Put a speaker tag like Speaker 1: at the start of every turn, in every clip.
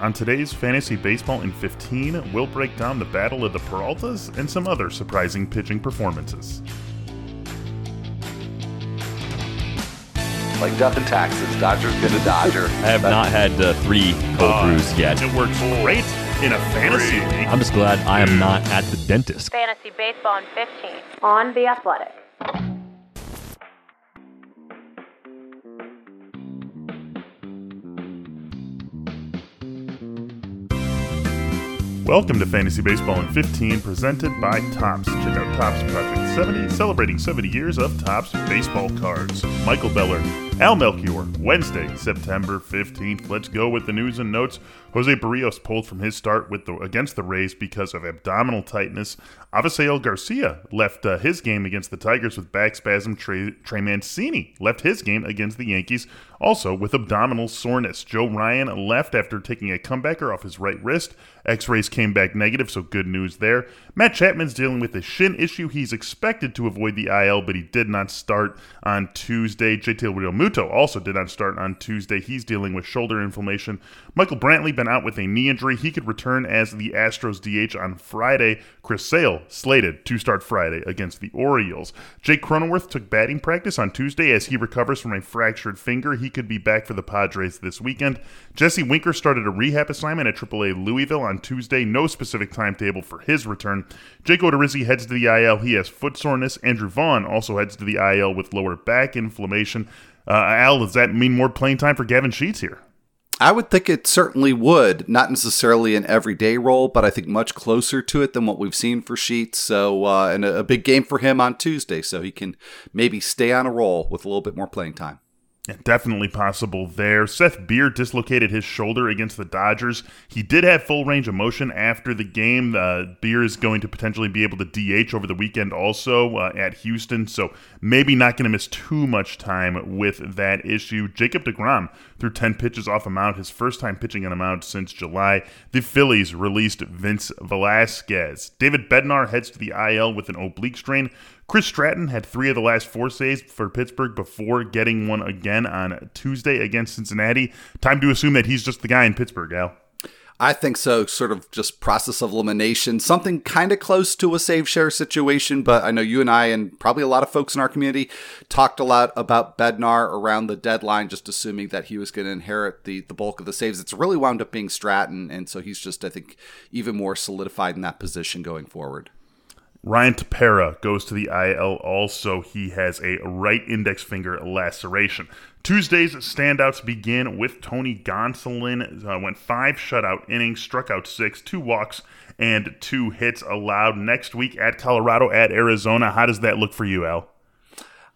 Speaker 1: On today's Fantasy Baseball in 15, we'll break down the Battle of the Peraltas and some other surprising pitching performances.
Speaker 2: Like death and taxes, Dodger's gonna Dodger.
Speaker 3: I have not had uh, three cold
Speaker 1: Uh,
Speaker 3: brews yet.
Speaker 1: It works great in a fantasy league.
Speaker 3: I'm just glad I am not at the dentist.
Speaker 4: Fantasy Baseball in 15 on The Athletic.
Speaker 1: Welcome to Fantasy Baseball in 15, presented by Topps. Check out Topps Project 70, celebrating 70 years of Topps baseball cards. Michael Beller, Al Melchior, Wednesday, September 15th. Let's go with the news and notes. Jose Berrios pulled from his start with the, against the Rays because of abdominal tightness. Avisail Garcia left uh, his game against the Tigers with back spasm. Trey, Trey Mancini left his game against the Yankees also with abdominal soreness. Joe Ryan left after taking a comebacker off his right wrist. X rays came back negative, so good news there. Matt Chapman's dealing with a shin issue. He's expected to avoid the IL, but he did not start on Tuesday. JT Realmuto also did not start on Tuesday. He's dealing with shoulder inflammation. Michael Brantley been out with a knee injury. He could return as the Astros DH on Friday. Chris Sale slated to start Friday against the Orioles. Jake Cronenworth took batting practice on Tuesday as he recovers from a fractured finger. He could be back for the Padres this weekend. Jesse Winker started a rehab assignment at AAA Louisville on Tuesday. No specific timetable for his return. Jake Odorizzi heads to the IL. He has foot soreness. Andrew Vaughn also heads to the IL with lower back inflammation. Uh, Al, does that mean more playing time for Gavin Sheets here?
Speaker 5: I would think it certainly would. Not necessarily an everyday role, but I think much closer to it than what we've seen for Sheets. So, uh, and a, a big game for him on Tuesday, so he can maybe stay on a roll with a little bit more playing time.
Speaker 1: Yeah, definitely possible there. Seth Beer dislocated his shoulder against the Dodgers. He did have full range of motion after the game. Uh, Beer is going to potentially be able to DH over the weekend also uh, at Houston, so maybe not going to miss too much time with that issue. Jacob DeGrom threw 10 pitches off a mound, his first time pitching on a mound since July. The Phillies released Vince Velasquez. David Bednar heads to the IL with an oblique strain. Chris Stratton had three of the last four saves for Pittsburgh before getting one again on Tuesday against Cincinnati. Time to assume that he's just the guy in Pittsburgh, Al.
Speaker 5: I think so. Sort of just process of elimination, something kind of close to a save share situation. But I know you and I, and probably a lot of folks in our community, talked a lot about Bednar around the deadline, just assuming that he was going to inherit the the bulk of the saves. It's really wound up being Stratton, and so he's just, I think, even more solidified in that position going forward.
Speaker 1: Ryan Tepera goes to the IL also. He has a right index finger laceration. Tuesday's standouts begin with Tony Gonsolin. Uh, went five shutout innings, struck out six, two walks, and two hits allowed. Next week at Colorado, at Arizona. How does that look for you, Al?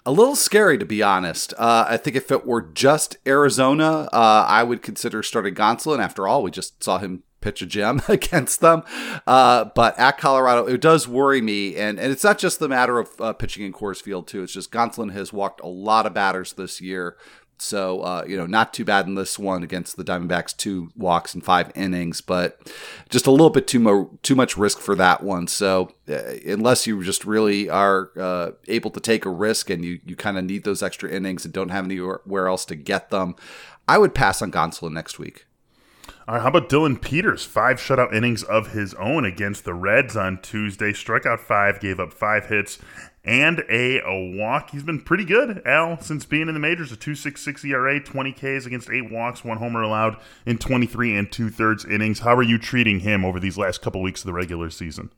Speaker 5: A little scary, to be honest. Uh, I think if it were just Arizona, uh, I would consider starting Gonsolin. After all, we just saw him pitch a gem against them. Uh, but at Colorado, it does worry me. And, and it's not just the matter of uh, pitching in Coors Field, too. It's just Gonsolin has walked a lot of batters this year. So, uh, you know, not too bad in this one against the Diamondbacks, two walks and five innings, but just a little bit too, mo- too much risk for that one. So, uh, unless you just really are uh, able to take a risk and you, you kind of need those extra innings and don't have anywhere else to get them, I would pass on Gonsolin next week.
Speaker 1: How about Dillon Peters? Five shutout innings of his own against the Reds on Tuesday. Struck out five, gave up five hits and a, a walk. He's been pretty good, Al, since being in the majors. A 2.66 ERA, 20 Ks against eight walks, one homer allowed in 23 and two thirds innings. How are you treating him over these last couple weeks of the regular season?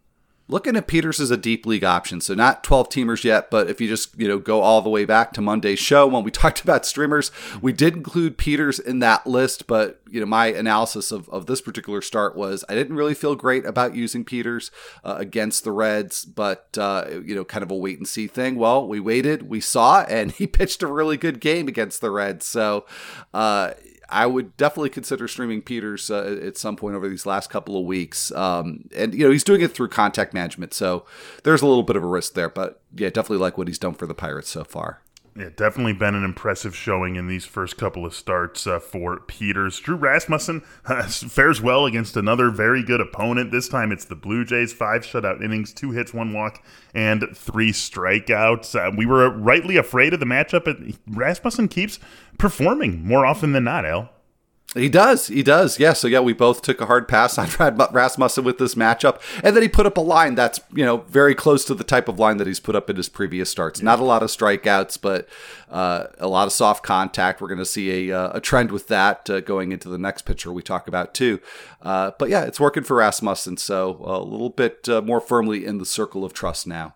Speaker 5: Looking at Peters as a deep league option, so not 12 teamers yet, but if you just you know go all the way back to Monday's show when we talked about streamers, we did include Peters in that list. But you know my analysis of, of this particular start was I didn't really feel great about using Peters uh, against the Reds, but uh, you know kind of a wait and see thing. Well, we waited, we saw, and he pitched a really good game against the Reds. So. Uh, I would definitely consider streaming Peters uh, at some point over these last couple of weeks. Um, and, you know, he's doing it through contact management. So there's a little bit of a risk there. But yeah, definitely like what he's done for the Pirates so far.
Speaker 1: Yeah, definitely been an impressive showing in these first couple of starts uh, for Peters. Drew Rasmussen uh, fares well against another very good opponent. This time it's the Blue Jays. Five shutout innings, two hits, one walk, and three strikeouts. Uh, we were rightly afraid of the matchup, but Rasmussen keeps performing more often than not, Al.
Speaker 5: He does. He does. Yeah. So yeah, we both took a hard pass on Rasmussen with this matchup, and then he put up a line that's you know very close to the type of line that he's put up in his previous starts. Not a lot of strikeouts, but uh, a lot of soft contact. We're going to see a, uh, a trend with that uh, going into the next pitcher we talk about too. Uh, but yeah, it's working for Rasmussen, so a little bit uh, more firmly in the circle of trust now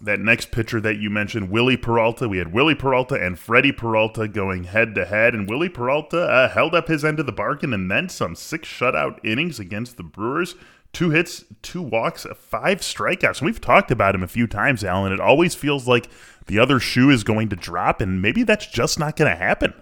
Speaker 1: that next pitcher that you mentioned, Wily Peralta. We had Wily Peralta and Freddie Peralta going head to head, and Wily Peralta uh, held up his end of the bargain and then some six shutout innings against the Brewers. Two hits, two walks, five strikeouts. And we've talked about him a few times, Alan. It always feels like the other shoe is going to drop, and maybe that's just not going to happen.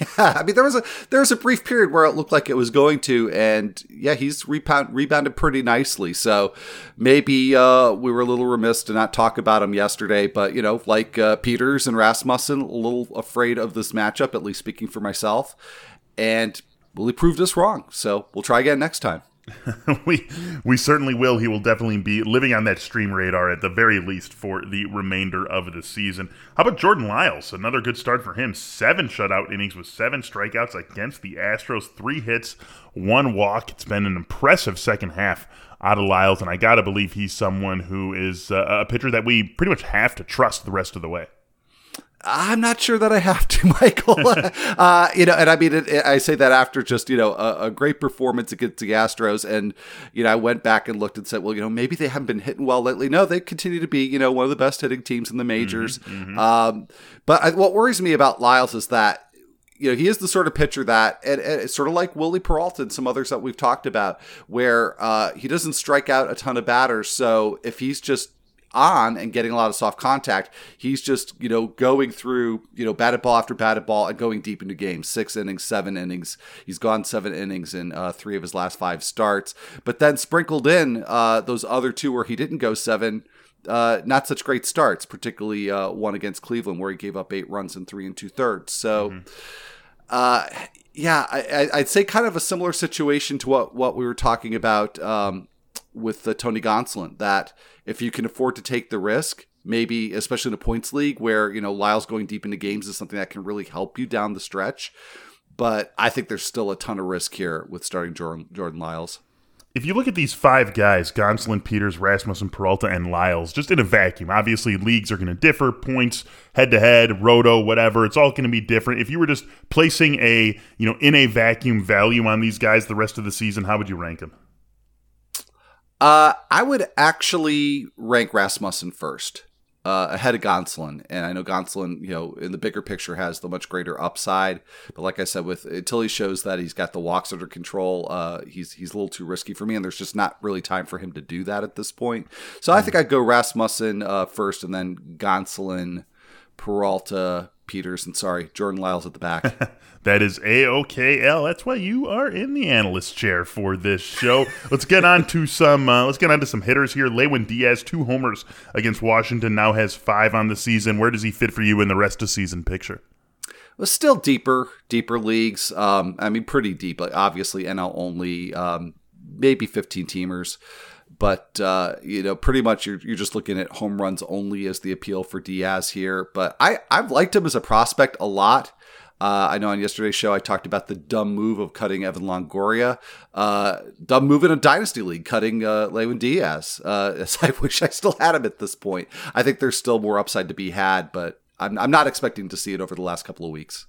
Speaker 5: Yeah, I mean there was a there was a brief period where it looked like it was going to, and yeah, he's rebound, rebounded pretty nicely. So maybe uh, we were a little remiss to not talk about him yesterday, but you know, like uh, Peters and Rasmussen, a little afraid of this matchup. At least speaking for myself, and well, Wily proved us wrong. So we'll try again next time.
Speaker 1: we we certainly will. He will definitely be living on that stream radar at the very least for the remainder of the season. How about Jordan Lyles? Another good start for him. Seven shutout innings with seven strikeouts against the Astros. Three hits, one walk. It's been an impressive second half out of Lyles, and I gotta believe he's someone who is uh, a pitcher that we pretty much have to trust the rest of the way.
Speaker 5: I'm not sure that I have to, Michael. uh, you know, and I mean, it, it, I say that after just you know a, a, great performance against the Astros, and you know, I went back and looked and said, well, you know, maybe they haven't been hitting well lately. No, they continue to be you know one of the best hitting teams in the majors. Mm-hmm, mm-hmm. Um, but I, what worries me about Lyles is that you know, he is the sort of pitcher that, and, and, it's sort of like Wily Peralta and some others that we've talked about, where uh, he doesn't strike out a ton of batters. So if he's just on and getting a lot of soft contact. He's just, you know, going through, you know, batted ball after batted ball and going deep into games. Six innings, seven innings. He's gone seven innings in uh, three of his last five starts. But then sprinkled in uh, those other two where he didn't go seven. Uh, not such great starts, particularly uh, one against Cleveland where he gave up eight runs in three and two thirds. So, mm-hmm. uh, yeah, I, would say kind of a similar situation to what what we were talking about um, with the Tony Gonsolin. That if you can afford to take the risk, maybe especially in a points league where you know Lyles going deep into games is something that can really help you down the stretch. But I think there's still a ton of risk here with starting Jordan, Jordan Lyles.
Speaker 1: If you look at these five guys, Gonsolin, Peters, Rasmussen, Peralta, and Lyles, just in a vacuum, obviously leagues are going to differ, points, head to head, roto, whatever, it's all going to be different. If you were just placing a, you know, in a vacuum value on these guys the rest of the season, how would you rank them?
Speaker 5: Uh, I would actually rank Rasmussen first. Uh, ahead of Gonsolin. And I know Gonsolin, you know, in the bigger picture has the much greater upside. But like I said, with until he shows that he's got the walks under control, uh, he's he's a little too risky for me, and there's just not really time for him to do that at this point. So mm I think I'd go Rasmussen uh, first, and then Gonsolin, Peralta, Peters, and sorry, Jordan Lyles at the back.
Speaker 1: That is AOKL. That's why you are in the analyst chair for this show. let's get on to some uh, let's get on to some hitters here. Lewin Diaz, two homers against Washington, now has five on the season. Where does he fit for you in the rest of season picture?
Speaker 5: Well, still deeper, deeper leagues. Um, I mean, pretty deep. Like obviously NL only, um, maybe 15 teamers but uh, you know, pretty much you're, you're just looking at home runs only as the appeal for Diaz here. But I I've liked him as a prospect a lot. Uh, I know on yesterday's show I talked about the dumb move of cutting Evan Longoria. Uh, dumb move in a dynasty league, cutting uh, Lewin Diaz. Uh, I wish I still had him at this point. I think there's still more upside to be had, but I'm, I'm not expecting to see it over the last couple of weeks.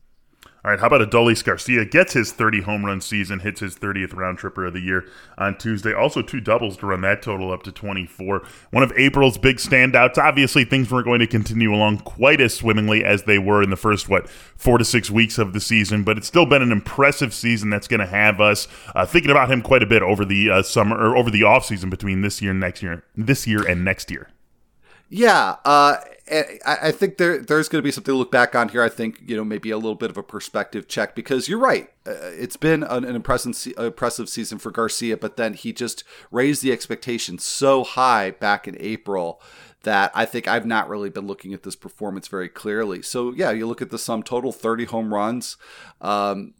Speaker 1: All right, how about Adolis Garcia gets his 30 home run season, hits his 30th round tripper of the year on Tuesday. Also, two doubles to run that total up to 24. One of April's big standouts. Obviously, things weren't going to continue along quite as swimmingly as they were in the first, what, four to six weeks of the season, but it's still been an impressive season that's going to have us uh, thinking about him quite a bit over the uh, summer or over the offseason between this year and next year, this year and next year.
Speaker 5: Yeah, uh, I think there there's going to be something to look back on here. I think you know maybe a little bit of a perspective check because you're right. Uh, it's been an, an impressive impressive season for Garcia, but then he just raised the expectations so high back in April that I think I've not really been looking at this performance very clearly. So yeah, you look at the sum total: 30 home runs. Um,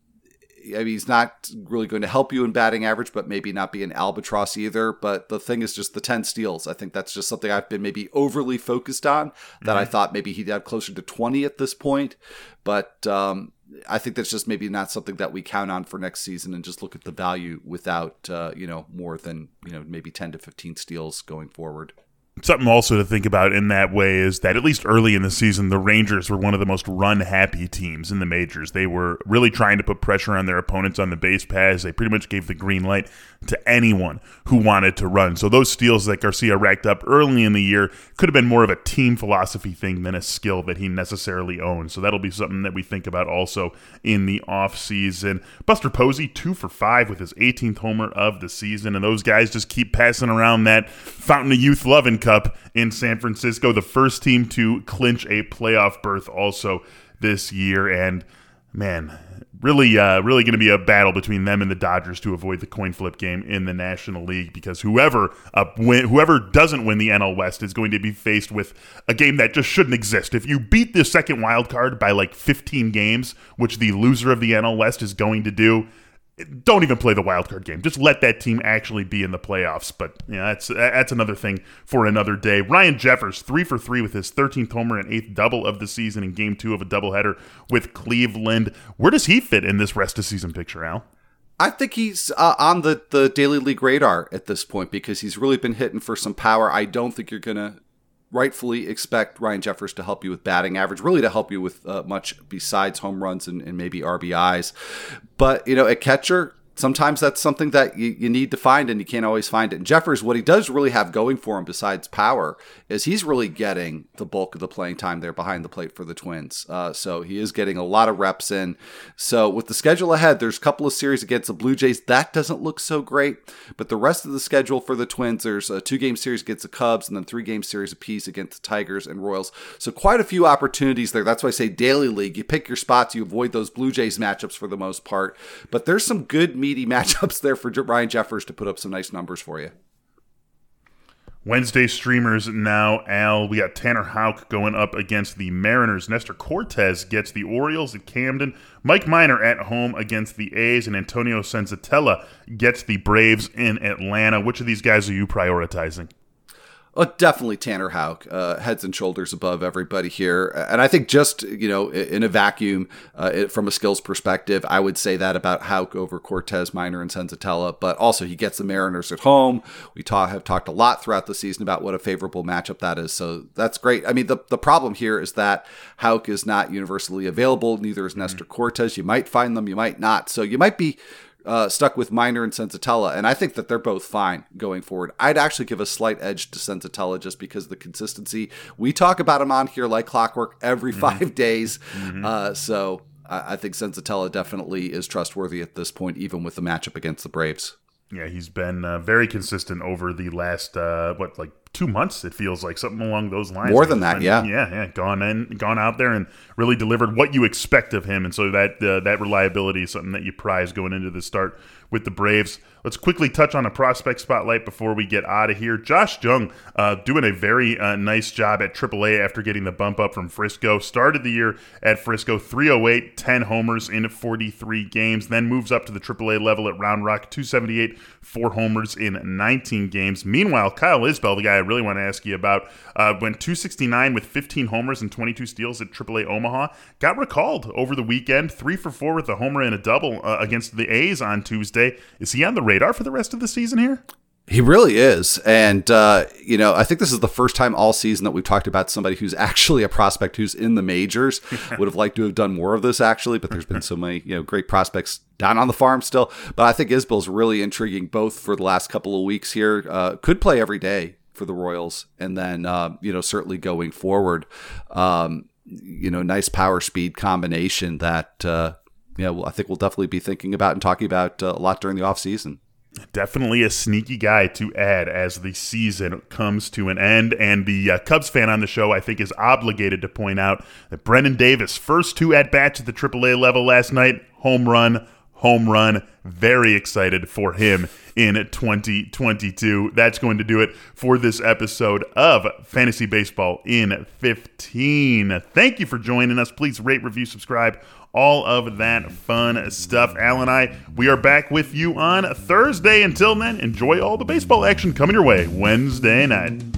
Speaker 5: I mean, he's not really going to help you in batting average, but maybe not be an albatross either. But the thing is just the 10 steals. I think that's just something I've been maybe overly focused on that mm-hmm. I thought maybe he'd have closer to 20 at this point. But um, I think that's just maybe not something that we count on for next season, and just look at the value without uh, you know more than you know maybe ten to fifteen steals going forward.
Speaker 1: Something also to think about in that way is that at least early in the season, the Rangers were one of the most run happy teams in the majors. They were really trying to put pressure on their opponents on the base paths. They pretty much gave the green light to anyone who wanted to run. So those steals that Garcia racked up early in the year could have been more of a team philosophy thing than a skill that he necessarily owns. So that'll be something that we think about also in the offseason. Buster Posey, two for five with his 18th homer of the season. And those guys just keep passing around that Fountain of Youth love Loving Cup in San Francisco, the first team to clinch a playoff berth also this year. And man, really, uh, really going to be a battle between them and the Dodgers to avoid the coin flip game in the National League because whoever uh, win, whoever doesn't win the NL West is going to be faced with a game that just shouldn't exist. If you beat the second wild card by like 15 games, which the loser of the NL West is going to do, don't even play the wild card game. Just let that team actually be in the playoffs. But yeah, that's that's another thing for another day. Ryan Jeffers, three for three with his 13th homer and eighth double of the season in Game Two of a doubleheader with Cleveland. Where does he fit in this rest of season picture, Al?
Speaker 5: I think he's uh, on the, the daily league radar at this point because he's really been hitting for some power. I don't think you're to rightfully expect Ryan Jeffers to help you with batting average, really to help you with uh, much besides home runs and, and, maybe RBIs. But, you know, at catcher, sometimes that's something that you, you, need to find and you can't always find it. And Jeffers, what he does really have going for him besides power is he's really getting the bulk of the playing time there behind the plate for the Twins. Uh, so he is getting a lot of reps in. So with the schedule ahead, there's a couple of series against the Blue Jays. That doesn't look so great. But the rest of the schedule for the Twins, there's a two game series against the Cubs and then three game series apiece against the Tigers and Royals. So quite a few opportunities there. That's why I say daily league. You pick your spots, you avoid those Blue Jays matchups for the most part. But there's some good meaty matchups there for Ryan Jeffers to put up some nice numbers for you.
Speaker 1: Wednesday streamers now, Al. We got Tanner Houck going up against the Mariners. Nestor Cortes gets the Orioles at Camden. Mike Minor at home against the A's. And Antonio Senzatela gets the Braves in Atlanta. Which of these guys are you prioritizing?
Speaker 5: Oh, definitely Tanner Houck, uh, heads and shoulders above everybody here. And I think just, you know, in a vacuum, uh, it, from a skills perspective, I would say that about Houck over Cortes, Minor, and Senzatela. But also, he gets the Mariners at home. We talk, have talked a lot throughout the season about what a favorable matchup that is. So that's great. I mean, the, the problem here is that Houck is not universally available. Neither is Nestor mm-hmm. Cortes. You might find them, you might not. So you might be uh, stuck with Minor and Senzatela, and I think that they're both fine going forward. I'd actually give a slight edge to Senzatela just because of the consistency. We talk about him on here like clockwork every mm-hmm. five days, mm-hmm. uh, so I, I think Senzatela definitely is trustworthy at this point, even with the matchup against the Braves.
Speaker 1: Yeah, he's been uh, very consistent over the last uh, what like two months. It feels like something along those lines.
Speaker 5: More than that, been, yeah,
Speaker 1: yeah, yeah. Gone in, gone out there, and really delivered what you expect of him. And so that uh, that reliability is something that you prize going into the start with the Braves. Let's quickly touch on a prospect spotlight before we get out of here. Josh Jung uh, doing a very uh, nice job at AAA after getting the bump up from Frisco. Started the year at Frisco, 308, 10 homers in 43 games. Then moves up to the AAA level at Round Rock, 278, four homers in 19 games. Meanwhile, Kyle Isbel, the guy I really want to ask you about, uh, went 269 with 15 homers and 22 steals at AAA Omaha. Got recalled over the weekend, three for four with a homer and a double uh, against the A's on Tuesday. Is he on the radar for the rest of the season here?
Speaker 5: He really is. And, uh, you know, I think this is the first time all season that we've talked about somebody who's actually a prospect who's in the majors. Would have liked to have done more of this, actually, but there's been so many, you know, great prospects down on the farm still. But I think Isbel's really intriguing both for the last couple of weeks here. Uh, could play every day for the Royals. And then, uh, you know, certainly going forward, um, you know, nice power speed combination that, uh, know, I think we'll definitely be thinking about and talking about uh, a lot during the off season.
Speaker 1: Definitely a sneaky guy to add as the season comes to an end. And the uh, Cubs fan on the show, I think, is obligated to point out that Brennen Davis, first two at bats at the AAA level last night, home run, home run. Very excited for him in 2022. That's going to do it for this episode of Fantasy Baseball in 15. Thank you for joining us. Please rate, review, subscribe all of that fun stuff. Al and I, we are back with you on Thursday. Until then, enjoy all the baseball action coming your way Wednesday night.